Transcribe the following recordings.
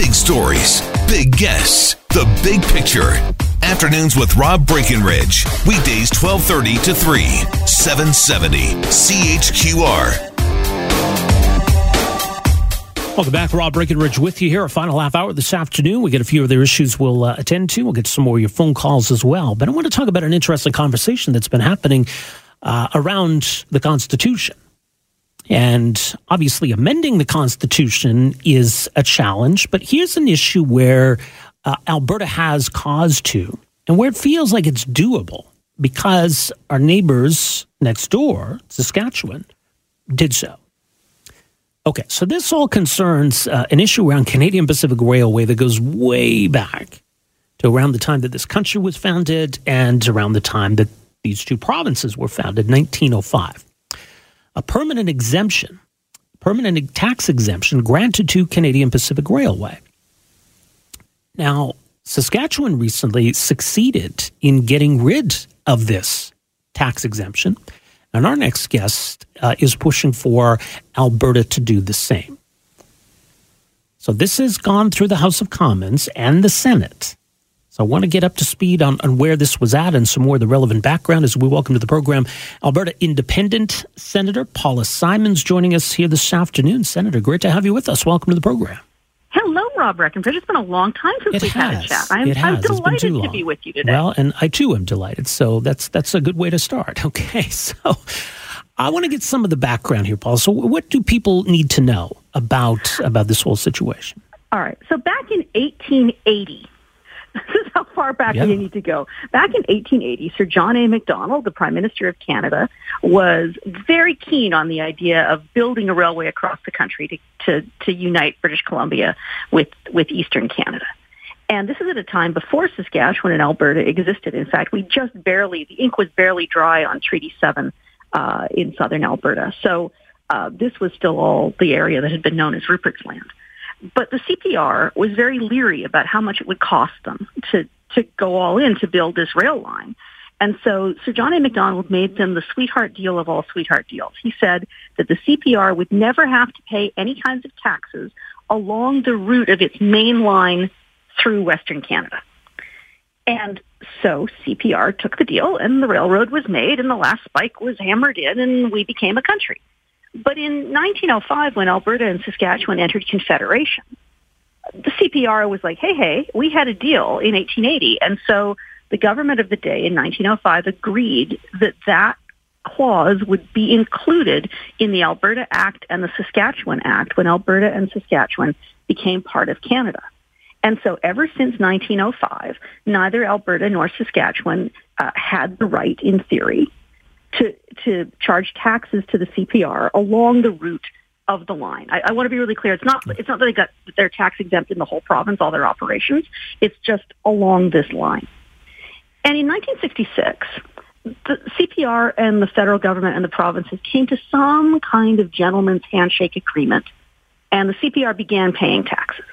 Big stories, big guests, the big picture. Afternoons with Rob Breckenridge. Weekdays 1230 to 3, 770 CHQR. Welcome back. Rob Breckenridge with you here. A final half hour this afternoon. We get a few other issues we'll uh, attend to. We'll get some more of your phone calls as well. But I want to talk about an interesting conversation that's been happening uh, around the Constitution. And obviously, amending the Constitution is a challenge. But here's an issue where uh, Alberta has cause to, and where it feels like it's doable because our neighbors next door, Saskatchewan, did so. Okay, so this all concerns uh, an issue around Canadian Pacific Railway that goes way back to around the time that this country was founded and around the time that these two provinces were founded, 1905. A permanent exemption, permanent tax exemption granted to Canadian Pacific Railway. Now, Saskatchewan recently succeeded in getting rid of this tax exemption and our next guest uh, is pushing for Alberta to do the same. So this has gone through the House of Commons and the Senate. So I want to get up to speed on, on where this was at and some more of the relevant background as we welcome to the program Alberta Independent Senator Paula Simons joining us here this afternoon. Senator, great to have you with us. Welcome to the program. Hello, Rob Breckenridge. It's been a long time since it we've has. had a chat. I'm, I'm delighted to be with you today. Well, and I too am delighted. So that's that's a good way to start. Okay, so I want to get some of the background here, Paul. So what do people need to know about about this whole situation? All right. So back in 1880, this is how far back yeah. we need to go. Back in 1880, Sir John A. Macdonald, the Prime Minister of Canada, was very keen on the idea of building a railway across the country to, to, to unite British Columbia with, with Eastern Canada. And this is at a time before Saskatchewan and Alberta existed. In fact, we just barely, the ink was barely dry on Treaty 7 uh, in southern Alberta. So uh, this was still all the area that had been known as Rupert's Land. But the CPR was very leery about how much it would cost them to, to go all in to build this rail line. And so Sir John A. Macdonald made them the sweetheart deal of all sweetheart deals. He said that the CPR would never have to pay any kinds of taxes along the route of its main line through Western Canada. And so CPR took the deal and the railroad was made and the last spike was hammered in and we became a country. But in 1905, when Alberta and Saskatchewan entered Confederation, the CPR was like, hey, hey, we had a deal in 1880. And so the government of the day in 1905 agreed that that clause would be included in the Alberta Act and the Saskatchewan Act when Alberta and Saskatchewan became part of Canada. And so ever since 1905, neither Alberta nor Saskatchewan uh, had the right, in theory, to, to charge taxes to the CPR along the route of the line. I, I want to be really clear. It's not, it's not that they got, they're tax exempt in the whole province, all their operations. It's just along this line. And in 1966, the CPR and the federal government and the provinces came to some kind of gentleman's handshake agreement, and the CPR began paying taxes.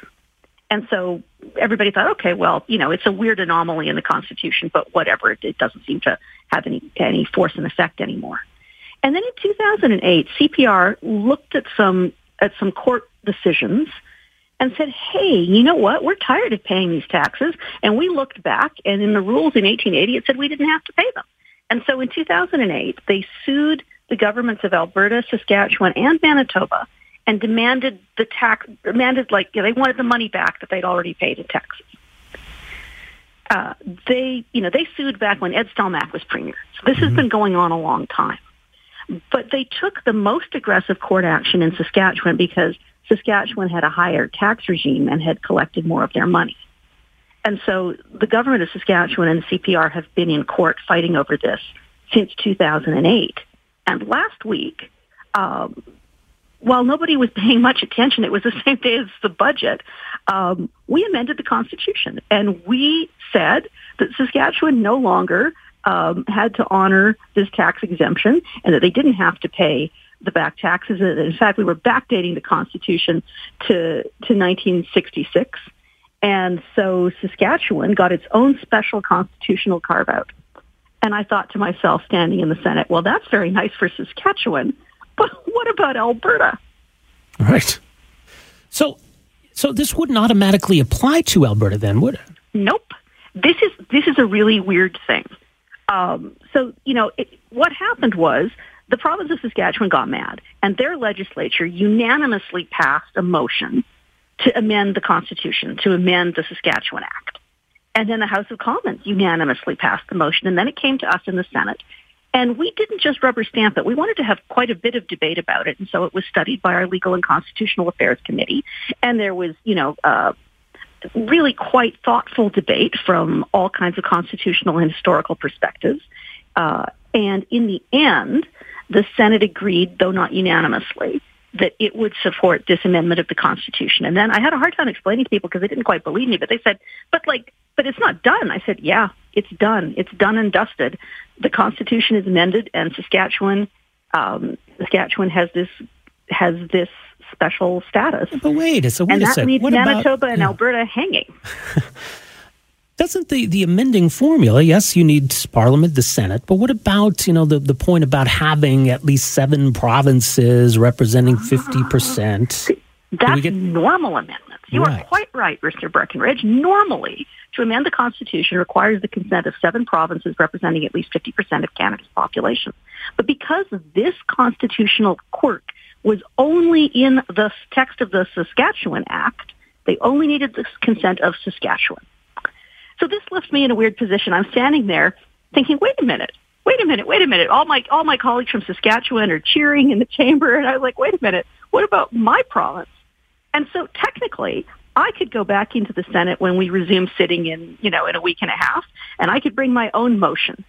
And so everybody thought, okay, well, you know, it's a weird anomaly in the Constitution, but whatever. It, it doesn't seem to have any, any force and effect anymore. And then in 2008, CPR looked at some, at some court decisions and said, hey, you know what? We're tired of paying these taxes. And we looked back, and in the rules in 1880, it said we didn't have to pay them. And so in 2008, they sued the governments of Alberta, Saskatchewan, and Manitoba and demanded the tax, demanded like you know, they wanted the money back that they'd already paid in taxes. Uh, they, you know, they sued back when Ed Stelmach was premier. So this mm-hmm. has been going on a long time. But they took the most aggressive court action in Saskatchewan because Saskatchewan had a higher tax regime and had collected more of their money. And so the government of Saskatchewan and the CPR have been in court fighting over this since 2008. And last week, um, while nobody was paying much attention, it was the same day as the budget. Um, we amended the Constitution, and we said that Saskatchewan no longer um, had to honor this tax exemption, and that they didn't have to pay the back taxes. In fact, we were backdating the Constitution to to 1966, and so Saskatchewan got its own special constitutional carve out. And I thought to myself, standing in the Senate, well, that's very nice for Saskatchewan but what about Alberta? Right. So So this wouldn't automatically apply to Alberta, then, would it? Nope. This is this is a really weird thing. Um, so you know it, what happened was the province of Saskatchewan got mad, and their legislature unanimously passed a motion to amend the Constitution, to amend the Saskatchewan Act. And then the House of Commons unanimously passed the motion, and then it came to us in the Senate. And we didn't just rubber stamp it. We wanted to have quite a bit of debate about it. And so it was studied by our Legal and Constitutional Affairs Committee. And there was, you know, uh, really quite thoughtful debate from all kinds of constitutional and historical perspectives. Uh, and in the end, the Senate agreed, though not unanimously, that it would support this amendment of the Constitution. And then I had a hard time explaining to people because they didn't quite believe me, but they said, but like, but it's not done. I said, yeah, it's done. It's done and dusted. The Constitution is amended and Saskatchewan, um, Saskatchewan has this, has this special status. But wait, so wait and a that leaves What Manitoba about, and yeah. Alberta hanging. Doesn't the, the amending formula, yes, you need Parliament, the Senate, but what about, you know, the, the point about having at least seven provinces representing ah. 50%? That's get- normal amendments. You Right. are quite right, Mr. Breckenridge. Normally, to amend the Constitution requires the consent of seven provinces representing at least 50% of Canada's population. But because this constitutional quirk was only in the text of the Saskatchewan Act, they only needed the consent of Saskatchewan. So this left me in a weird position. I'm standing there thinking, wait a minute, wait a minute, wait a minute. All my all my colleagues from Saskatchewan are cheering in the chamber, and I was like, wait a minute, what about my province? And so technically, I could go back into the Senate when we resume sitting in, you know, in a week and a half, and I could bring my own motion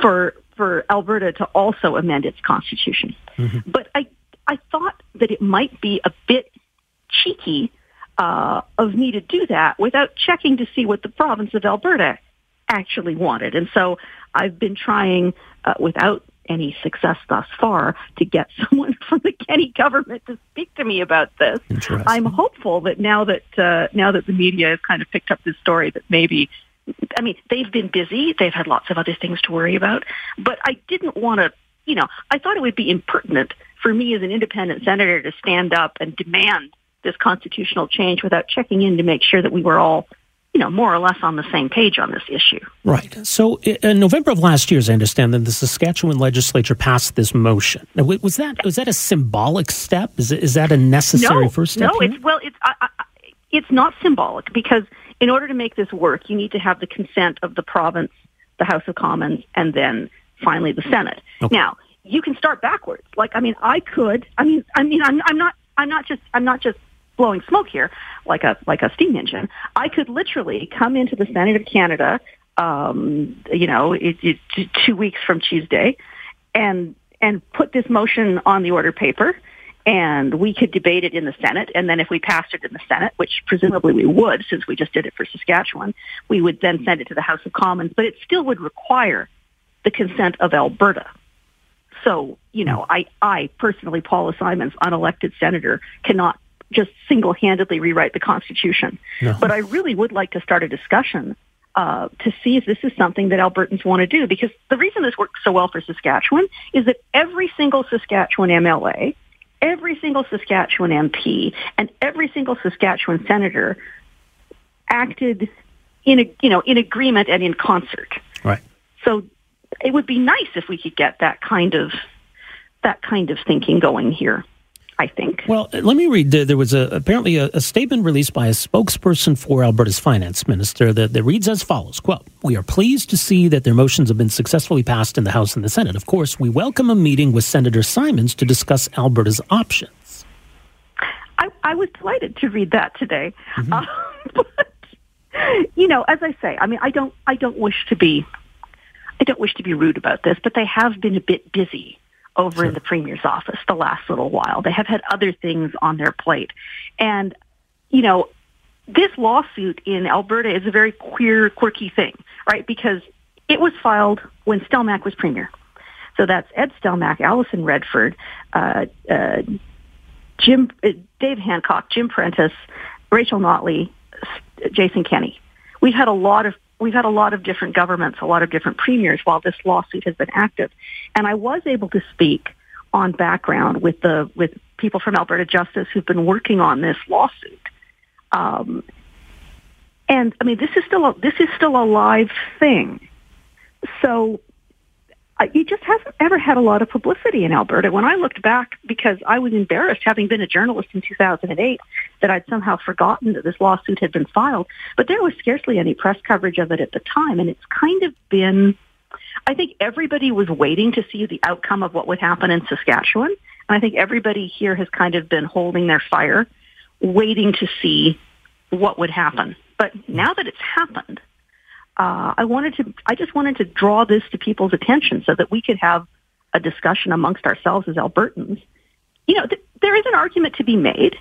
for for Alberta to also amend its constitution. Mm-hmm. But I I thought that it might be a bit cheeky uh, of me to do that without checking to see what the province of Alberta actually wanted. And so I've been trying, uh, without any success thus far, to get someone from the Kenney government to speak to me about this. I'm hopeful that now that uh, now that the media has kind of picked up this story, that maybe. I mean, they've been busy. They've had lots of other things to worry about. But I didn't want to, you know, I thought it would be impertinent for me as an independent senator to stand up and demand this constitutional change without checking in to make sure that we were all, you know, more or less on the same page on this issue. Right. So in November of last year, as I understand, that the Saskatchewan legislature passed this motion. Now, Was that was that a symbolic step? Is, it, is that a necessary no, first step? No, here? it's well, it's I, I, it's not symbolic because in order to make this work, you need to have the consent of the province, the House of Commons, and then finally the Senate. Okay. Now you can start backwards. Like I mean, I could. I mean, I mean, I'm, I'm not. I'm not just. I'm not just blowing smoke here like a like a steam engine. I could literally come into the Senate of Canada. Um, you know, it, it, two weeks from Tuesday, and and put this motion on the order paper and we could debate it in the Senate. And then if we passed it in the Senate, which presumably we would, since we just did it for Saskatchewan, we would then send it to the House of Commons. But it still would require the consent of Alberta. So, you know, I, I personally, Paula Simons, unelected senator, cannot just single-handedly rewrite the Constitution. No. But I really would like to start a discussion uh, to see if this is something that Albertans want to do. Because the reason this works so well for Saskatchewan is that every single Saskatchewan MLA, every single Saskatchewan MP, and every single Saskatchewan senator acted in a, you know in agreement and in concert. right. So it would be nice if we could get that kind of that kind of thinking going here. I think. Well, let me read. There was a, apparently a, a statement released by a spokesperson for Alberta's finance minister that, that reads as follows: "Quote: We are pleased to see that their motions have been successfully passed in the House and the Senate. Of course, we welcome a meeting with Senator Simons to discuss Alberta's options." I, I was delighted to read that today. Uh, but you know, as I say, I mean, I don't, I don't wish to be, I don't wish to be rude about this, but they have been a bit busy over in the premier's office the last little while. They have had other things on their plate, and you know, this lawsuit in Alberta is a very queer, quirky thing, right? Because it was filed when Stelmach was premier. So that's Ed Stelmach, Alison Redford, uh, uh, Jim, uh, Dave Hancock, Jim Prentice, Rachel Notley, S- Jason Kenney. We've had a lot of we've had a lot of different governments, a lot of different premiers while this lawsuit has been active, and I was able to speak on background with the with people from Alberta Justice who've been working on this lawsuit Um, and I mean, this is still a, this is still a live thing. So it just hasn't ever had a lot of publicity in Alberta. When I looked back, because I was embarrassed, having been a journalist in 2008, that I'd somehow forgotten that this lawsuit had been filed. But there was scarcely any press coverage of it at the time, and it's kind of been. I think everybody was waiting to see the outcome of what would happen in Saskatchewan, and I think everybody here has kind of been holding their fire, waiting to see what would happen. But now that it's happened, uh, I wanted to, I just wanted to draw this to people's attention so that we could have a discussion amongst ourselves as Albertans. You know, th- there is an argument to be made,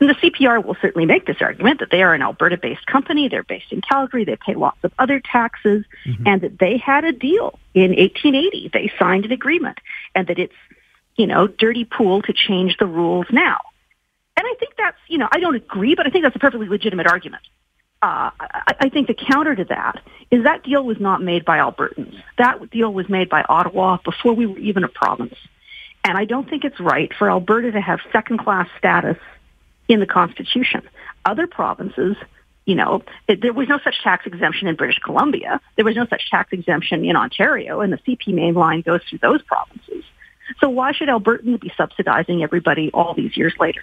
and the CPR will certainly make this argument that they are an Alberta-based company. They're based in Calgary. They pay lots of other taxes, mm-hmm. and that they had a deal in 1880. They signed an agreement, and that it's, you know, dirty pool to change the rules now. And I think that's, you know, I don't agree, but I think that's a perfectly legitimate argument uh, I, I think the counter to that is that deal was not made by Albertans. That deal was made by Ottawa before we were even a province. And I don't think it's right for Alberta to have second-class status in the Constitution. Other provinces, you know, it, there was no such tax exemption in British Columbia. There was no such tax exemption in Ontario, and the CP main line goes through those provinces. So why should Albertans be subsidizing everybody all these years later?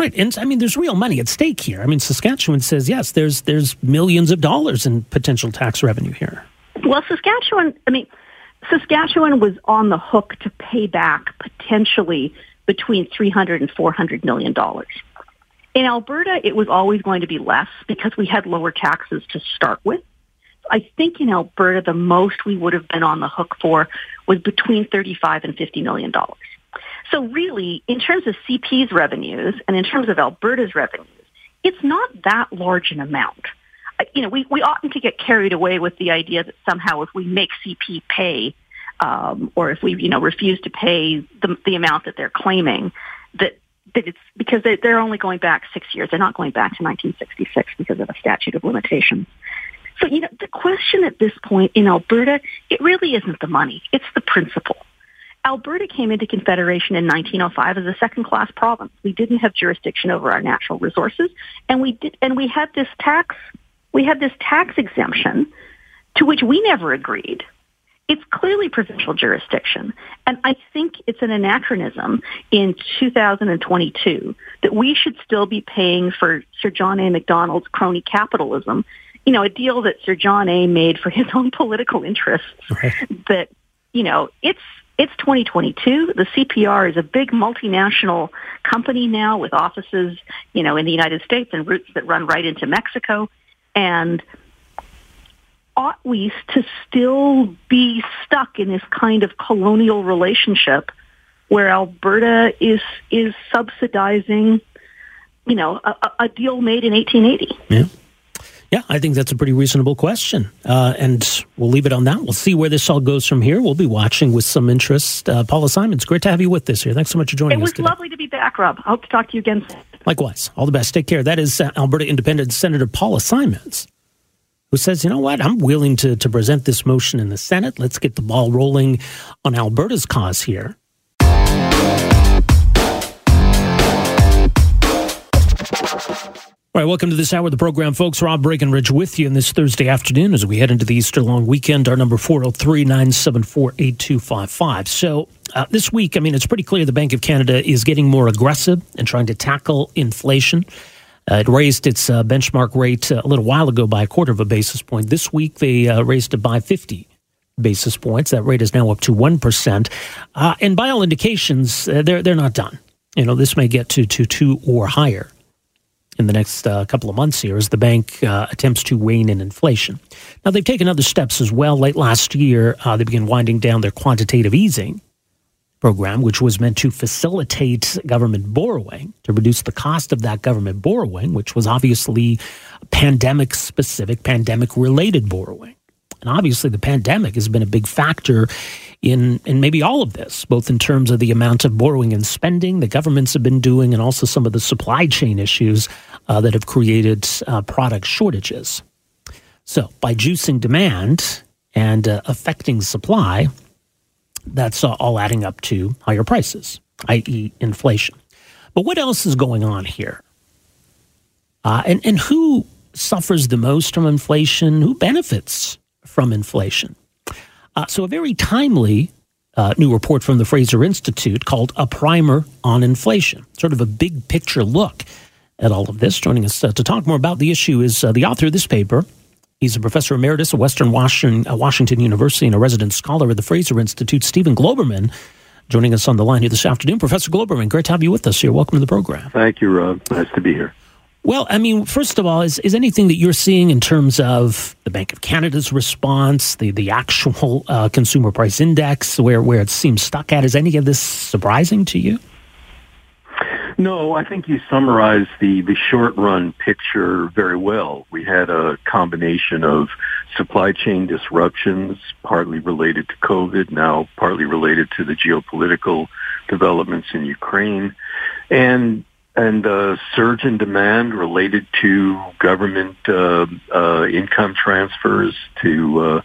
Right, and I mean, there's real money at stake here. I mean, Saskatchewan says yes, there's there's millions of dollars in potential tax revenue here. Well, Saskatchewan, I mean, Saskatchewan was on the hook to pay back potentially between 300 and 400 million dollars. In Alberta, it was always going to be less because we had lower taxes to start with. I think in Alberta, the most we would have been on the hook for was between 35 and 50 million dollars. So really, in terms of CP's revenues and in terms of Alberta's revenues, it's not that large an amount. You know, we, we oughtn't to get carried away with the idea that somehow if we make CP pay, um, or if we, you know, refuse to pay the, the amount that they're claiming, that that it's because they, they're only going back six years. They're not going back to 1966 because of a statute of limitations. So, you know, the question at this point in Alberta, it really isn't the money. It's the principle. Alberta came into Confederation in 1905 as a second-class province. We didn't have jurisdiction over our natural resources, and we did, and we had this tax, we had this tax exemption to which we never agreed. It's clearly provincial jurisdiction, and I think it's an anachronism in 2022 that we should still be paying for Sir John A. Macdonald's crony capitalism. You know, a deal that Sir John A. made for his own political interests. Right. That you know, it's it's 2022. The CPR is a big multinational company now with offices, you know, in the United States and routes that run right into Mexico. And ought we to still be stuck in this kind of colonial relationship where Alberta is is subsidizing, you know, a, a deal made in 1880? Yeah. Yeah, I think that's a pretty reasonable question. Uh, and we'll leave it on that. We'll see where this all goes from here. We'll be watching with some interest. Uh, Paula Simons, great to have you with us here. Thanks so much for joining us. It was lovely to be back, Rob. I hope to talk to you again soon. Likewise. All the best. Take care. That is uh, Alberta Independent Senator Paula Simons, who says, you know what? I'm willing to, to present this motion in the Senate. Let's get the ball rolling on Alberta's cause here. All right, welcome to this hour of the program, folks. Rob Breckenridge with you on this Thursday afternoon as we head into the Easter long weekend. Our number 403 974 8255. So, uh, this week, I mean, it's pretty clear the Bank of Canada is getting more aggressive in trying to tackle inflation. Uh, it raised its uh, benchmark rate uh, a little while ago by a quarter of a basis point. This week, they uh, raised it by 50 basis points. That rate is now up to 1%. Uh, and by all indications, they're, they're not done. You know, this may get to, to two or higher in the next uh, couple of months here as the bank uh, attempts to rein in inflation. Now, they've taken other steps as well. Late last year, uh, they began winding down their quantitative easing program, which was meant to facilitate government borrowing, to reduce the cost of that government borrowing, which was obviously pandemic specific, pandemic related borrowing. And obviously, the pandemic has been a big factor in, in maybe all of this, both in terms of the amount of borrowing and spending the governments have been doing, and also some of the supply chain issues uh, that have created uh, product shortages. So, by juicing demand and uh, affecting supply, that's uh, all adding up to higher prices, i.e., inflation. But what else is going on here? Uh, and, and who suffers the most from inflation? Who benefits from inflation? Uh, so, a very timely uh, new report from the Fraser Institute called A Primer on Inflation, sort of a big picture look at all of this. Joining us uh, to talk more about the issue is uh, the author of this paper. He's a professor emeritus at Western Washington, uh, Washington University and a resident scholar at the Fraser Institute, Stephen Globerman, joining us on the line here this afternoon. Professor Globerman, great to have you with us here. Welcome to the program. Thank you, Rob. Nice to be here. Well, I mean, first of all, is, is anything that you're seeing in terms of the Bank of Canada's response, the, the actual uh, consumer price index, where, where it seems stuck at, is any of this surprising to you? No, I think you summarized the, the short run picture very well. We had a combination of supply chain disruptions, partly related to COVID, now partly related to the geopolitical developments in Ukraine, and and surge in demand related to government uh, uh, income transfers to uh,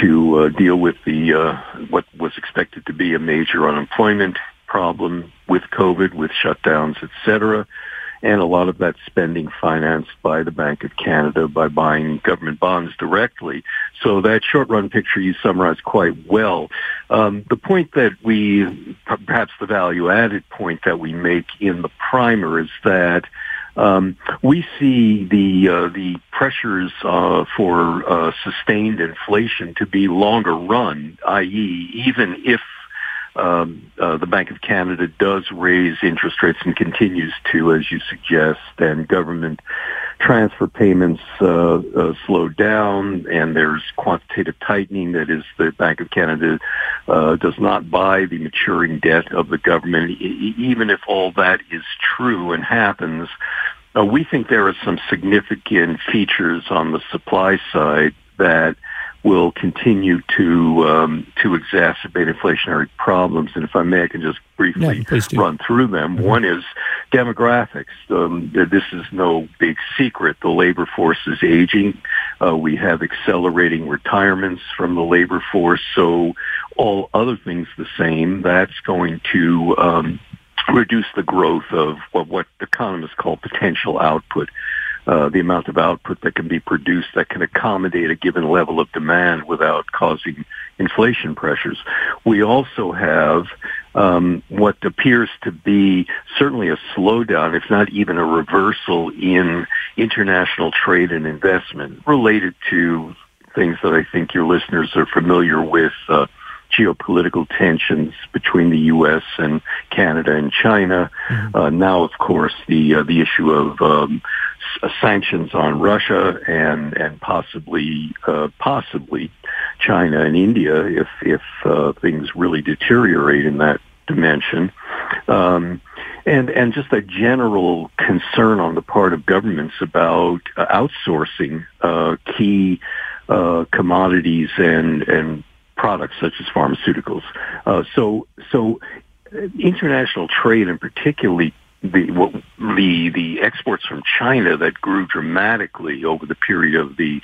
to uh, deal with the uh, what was expected to be a major unemployment problem with COVID, with shutdowns, et cetera. And a lot of that spending financed by the Bank of Canada by buying government bonds directly. So that short run picture you summarized quite well. Um, the point that we, perhaps the value added point that we make in the primer is that um, we see the uh, the pressures uh, for uh, sustained inflation to be longer run, i.e., even if um, uh, the Bank of Canada does raise interest rates and continues to, as you suggest, and government transfer payments uh, uh, slow down, and there's quantitative tightening. That is, the Bank of Canada uh, does not buy the maturing debt of the government. E- even if all that is true and happens, uh, we think there are some significant features on the supply side that will continue to um, to exacerbate inflationary problems. And if I may, I can just briefly yeah, run through them. Mm-hmm. One is demographics. Um, this is no big secret. The labor force is aging. Uh, we have accelerating retirements from the labor force. So all other things the same, that's going to um, reduce the growth of what, what economists call potential output uh, the amount of output that can be produced that can accommodate a given level of demand without causing inflation pressures. We also have um, what appears to be certainly a slowdown, if not even a reversal in international trade and investment related to things that I think your listeners are familiar with. Uh, geopolitical tensions between the U.S. and Canada and China. Mm-hmm. Uh, now, of course, the uh, the issue of um, sanctions on Russia and and possibly uh, possibly China and India if if uh, things really deteriorate in that dimension. Um, and and just a general concern on the part of governments about uh, outsourcing uh, key uh, commodities and and products such as pharmaceuticals. Uh, so, so uh, international trade, and particularly the what, the the exports from China that grew dramatically over the period of the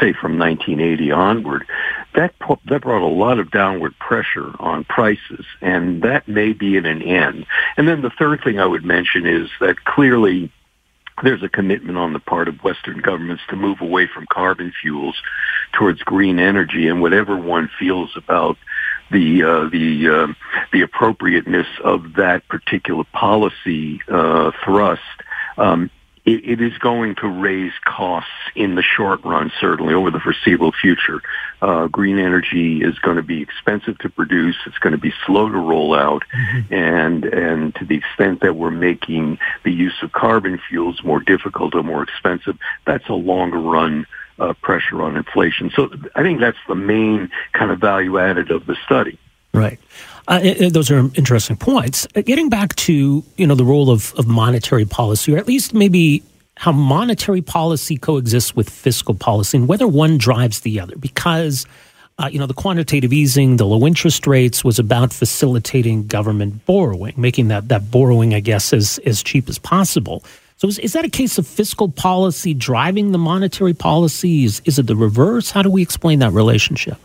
say from 1980 onward, that that brought a lot of downward pressure on prices, and that may be at an end. And then the third thing I would mention is that clearly there's a commitment on the part of Western governments to move away from carbon fuels towards green energy, and whatever one feels about the uh, the uh, the appropriateness of that particular policy uh, thrust, um, it, it is going to raise costs in the short run, certainly over the foreseeable future. Uh, green energy is going to be expensive to produce. It's going to be slow to roll out, mm-hmm. and and to the extent that we're making the use of carbon fuels more difficult or more expensive, that's a longer run. Uh, pressure on inflation. So I think that's the main kind of value added of the study. Right. Uh, those are interesting points. Uh, getting back to you know the role of, of monetary policy, or at least maybe how monetary policy coexists with fiscal policy, and whether one drives the other. Because uh, you know the quantitative easing, the low interest rates was about facilitating government borrowing, making that that borrowing, I guess, as as cheap as possible. So is, is that a case of fiscal policy driving the monetary policies? Is, it the reverse? How do we explain that relationship?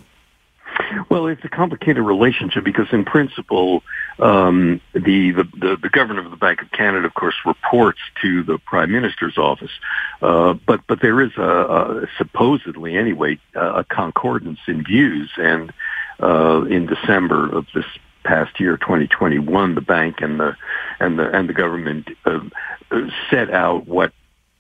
Well, it's a complicated relationship because, in principle, um, the, the, the the governor of the Bank of Canada, of course, reports to the Prime Minister's office. Uh, but but there is a, a supposedly anyway a concordance in views, and uh, in December of this past year, 2021, the bank and the and the and the government uh, set out what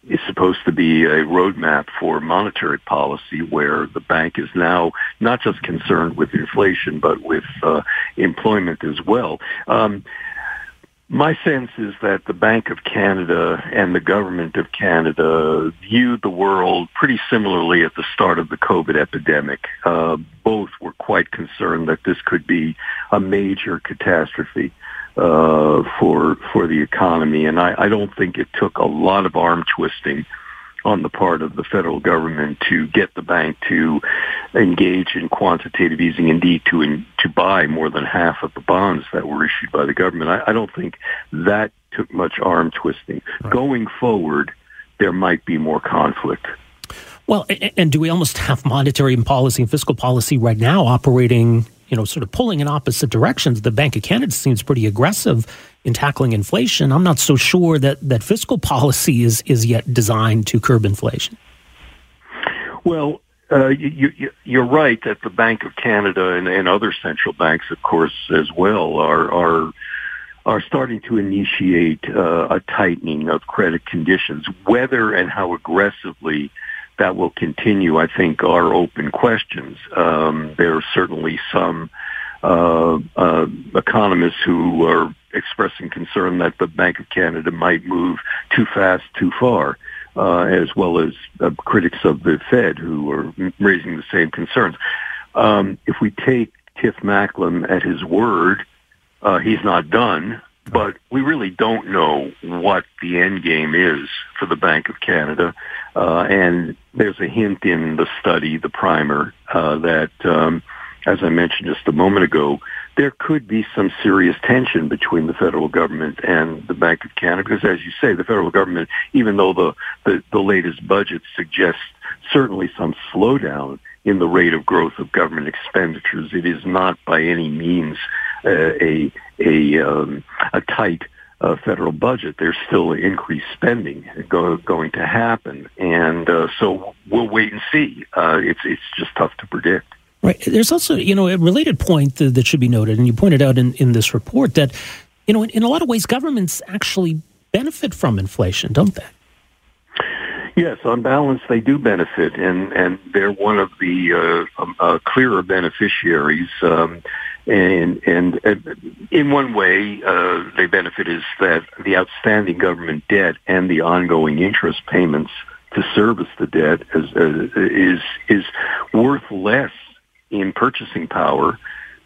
is supposed to be a roadmap for monetary policy where the bank is now not just concerned with inflation but with uh, employment as well. Um, my sense is that the Bank of Canada and the government of Canada viewed the world pretty similarly at the start of the COVID epidemic. Uh, both were quite concerned that this could be a major catastrophe uh, for for the economy, and I, I don't think it took a lot of arm twisting on the part of the federal government to get the bank to engage in quantitative easing, indeed to in, to buy more than half of the bonds that were issued by the government. I, I don't think that took much arm twisting. Right. Going forward, there might be more conflict. Well, and do we almost have monetary policy and fiscal policy right now operating you know, sort of pulling in opposite directions. The Bank of Canada seems pretty aggressive in tackling inflation. I'm not so sure that, that fiscal policy is, is yet designed to curb inflation. Well, uh, you, are right that the Bank of Canada and, and, other central banks, of course, as well, are are are starting to initiate uh, a tightening of credit conditions. Whether and how aggressively that will continue, I think, are open questions. Um, there are certainly some uh, uh, economists who are expressing concern that the Bank of Canada might move too fast, too far, uh, as well as uh, critics of the Fed who are raising the same concerns. Um, if we take Tiff Macklem at his word, uh, he's not done but we really don't know what the end game is for the Bank of Canada. Uh, and there's a hint in the study, the primer, uh, that, um, as I mentioned just a moment ago, there could be some serious tension between the federal government and the Bank of Canada. Because, as you say, the federal government, even though the, the, the latest budget suggests certainly some slowdown in the rate of growth of government expenditures, it is not by any means a a um, a tight uh, federal budget, there's still increased spending go, going to happen, and uh, so we'll wait and see. Uh, it's it's just tough to predict. Right. There's also you know a related point that, that should be noted, and you pointed out in, in this report that you know in, in a lot of ways governments actually benefit from inflation, don't they? Yes, on balance, they do benefit, and and they're one of the uh, um, uh, clearer beneficiaries. Um, and, and, and in one way, uh, benefit is that the outstanding government debt and the ongoing interest payments to service the debt is uh, is is worth less in purchasing power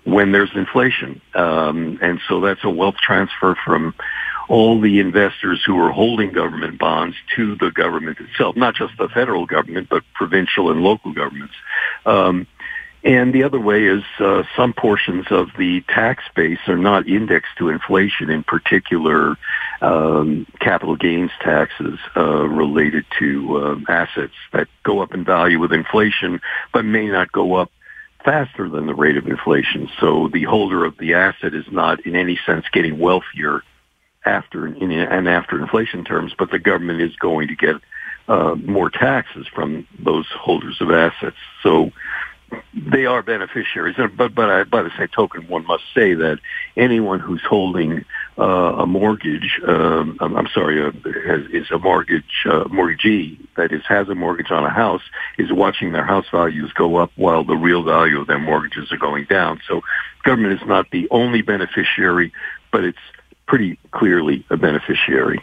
when there's inflation, um, and so that's a wealth transfer from all the investors who are holding government bonds to the government itself, not just the federal government, but provincial and local governments. Um, and the other way is uh, some portions of the tax base are not indexed to inflation, in particular um, capital gains taxes uh, related to uh, assets that go up in value with inflation, but may not go up faster than the rate of inflation. So the holder of the asset is not in any sense getting wealthier after in, and after inflation terms, but the government is going to get uh, more taxes from those holders of assets. So they are beneficiaries. But but I, by the same token, one must say that anyone who's holding uh, a mortgage, um, I'm, I'm sorry, uh, has, is a mortgage uh, mortgagee that is has a mortgage on a house is watching their house values go up while the real value of their mortgages are going down. So government is not the only beneficiary, but it's pretty clearly a beneficiary.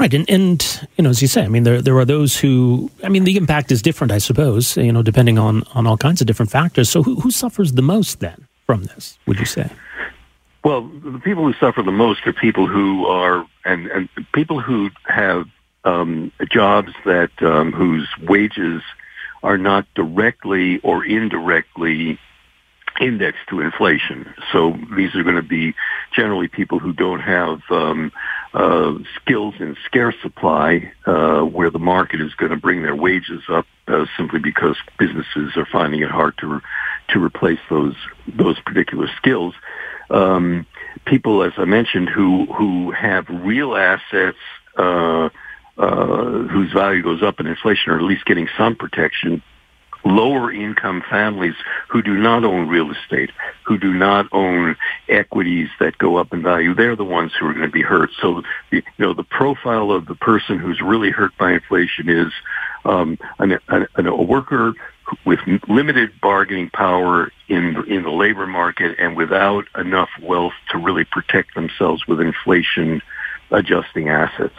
Right, and and you know, as you say, I mean, there there are those who, I mean, the impact is different, I suppose, you know, depending on on all kinds of different factors. So, who who suffers the most then from this? Would you say? Well, the people who suffer the most are people who are and and people who have um, jobs that um, whose wages are not directly or indirectly indexed to inflation. So these are going to be generally people who don't have um, uh, skills in scarce supply, uh, where the market is going to bring their wages up uh, simply because businesses are finding it hard to to replace those those particular skills. Um, people, as I mentioned, who who have real assets uh, uh, whose value goes up in inflation, or at least getting some protection. Lower income families who do not own real estate, who do not own equities that go up in value, they're the ones who are going to be hurt. So, you know, the profile of the person who's really hurt by inflation is um, an, an, a worker with limited bargaining power in in the labor market and without enough wealth to really protect themselves with inflation adjusting assets.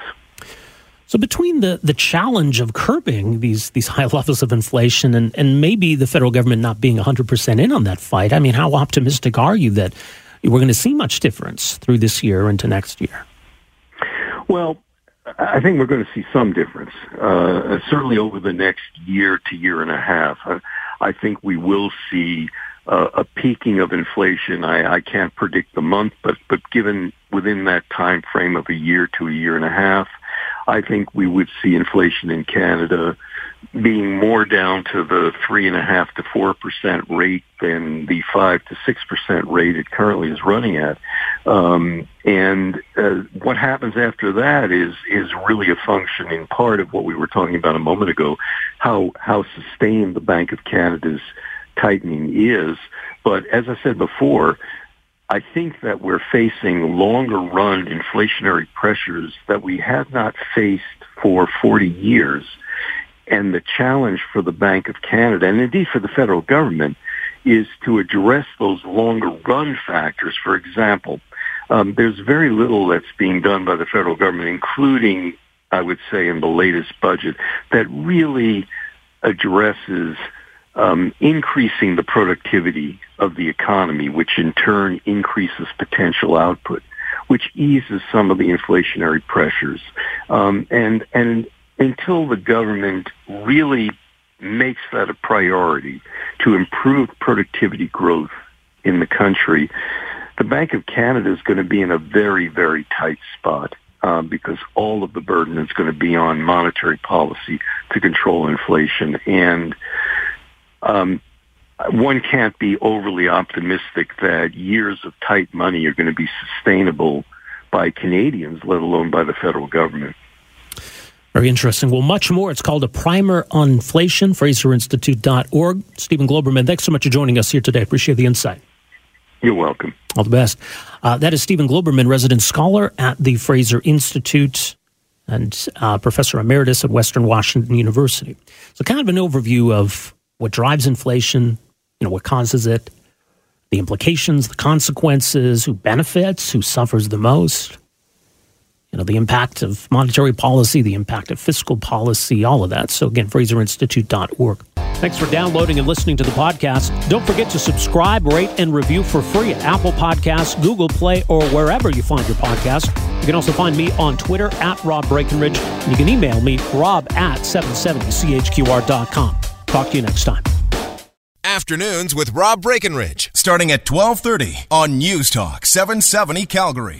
So between the, the challenge of curbing these these high levels of inflation and, and maybe the federal government not being 100% in on that fight, I mean, how optimistic are you that we're going to see much difference through this year into next year? Well, I think we're going to see some difference, uh, certainly over the next year to year and a half. I, I think we will see uh, a peaking of inflation. I, I can't predict the month, but but given within that time frame of a year to a year and a half, I think we would see inflation in Canada being more down to the three and a half to four percent rate than the five to six percent rate it currently is running at. Um, and uh, what happens after that is is really a function in part of what we were talking about a moment ago, how how sustained the Bank of Canada's tightening is. But as I said before, I think that we're facing longer run inflationary pressures that we have not faced for 40 years. And the challenge for the Bank of Canada and indeed for the federal government is to address those longer run factors. For example, um, there's very little that's being done by the federal government, including, I would say, in the latest budget, that really addresses um, increasing the productivity of the economy, which in turn increases potential output, which eases some of the inflationary pressures. Um, and and until the government really makes that a priority to improve productivity growth in the country, the Bank of Canada is going to be in a very, very tight spot. Um, because all of the burden is going to be on monetary policy to control inflation. And um, one can't be overly optimistic that years of tight money are going to be sustainable by Canadians, let alone by the federal government. Very interesting. Well, much more. It's called a primer on inflation, FraserInstitute.org. Stephen Globerman, thanks so much for joining us here today. Appreciate the insight. You're welcome. All the best. Uh, that is Stephen Globerman, resident scholar at the Fraser Institute and uh, professor emeritus at Western Washington University. So, kind of an overview of what drives inflation, you know, what causes it, the implications, the consequences, who benefits, who suffers the most, you know, the impact of monetary policy, the impact of fiscal policy, all of that. So again, FraserInstitute.org. Thanks for downloading and listening to the podcast. Don't forget to subscribe, rate, and review for free at Apple Podcasts, Google Play, or wherever you find your podcast. You can also find me on Twitter at Rob Breckenridge. You can email me, rob at 770chqr.com. Talk to you next time. Afternoons with Rob Breckenridge, starting at 1230 on News Talk 770 Calgary.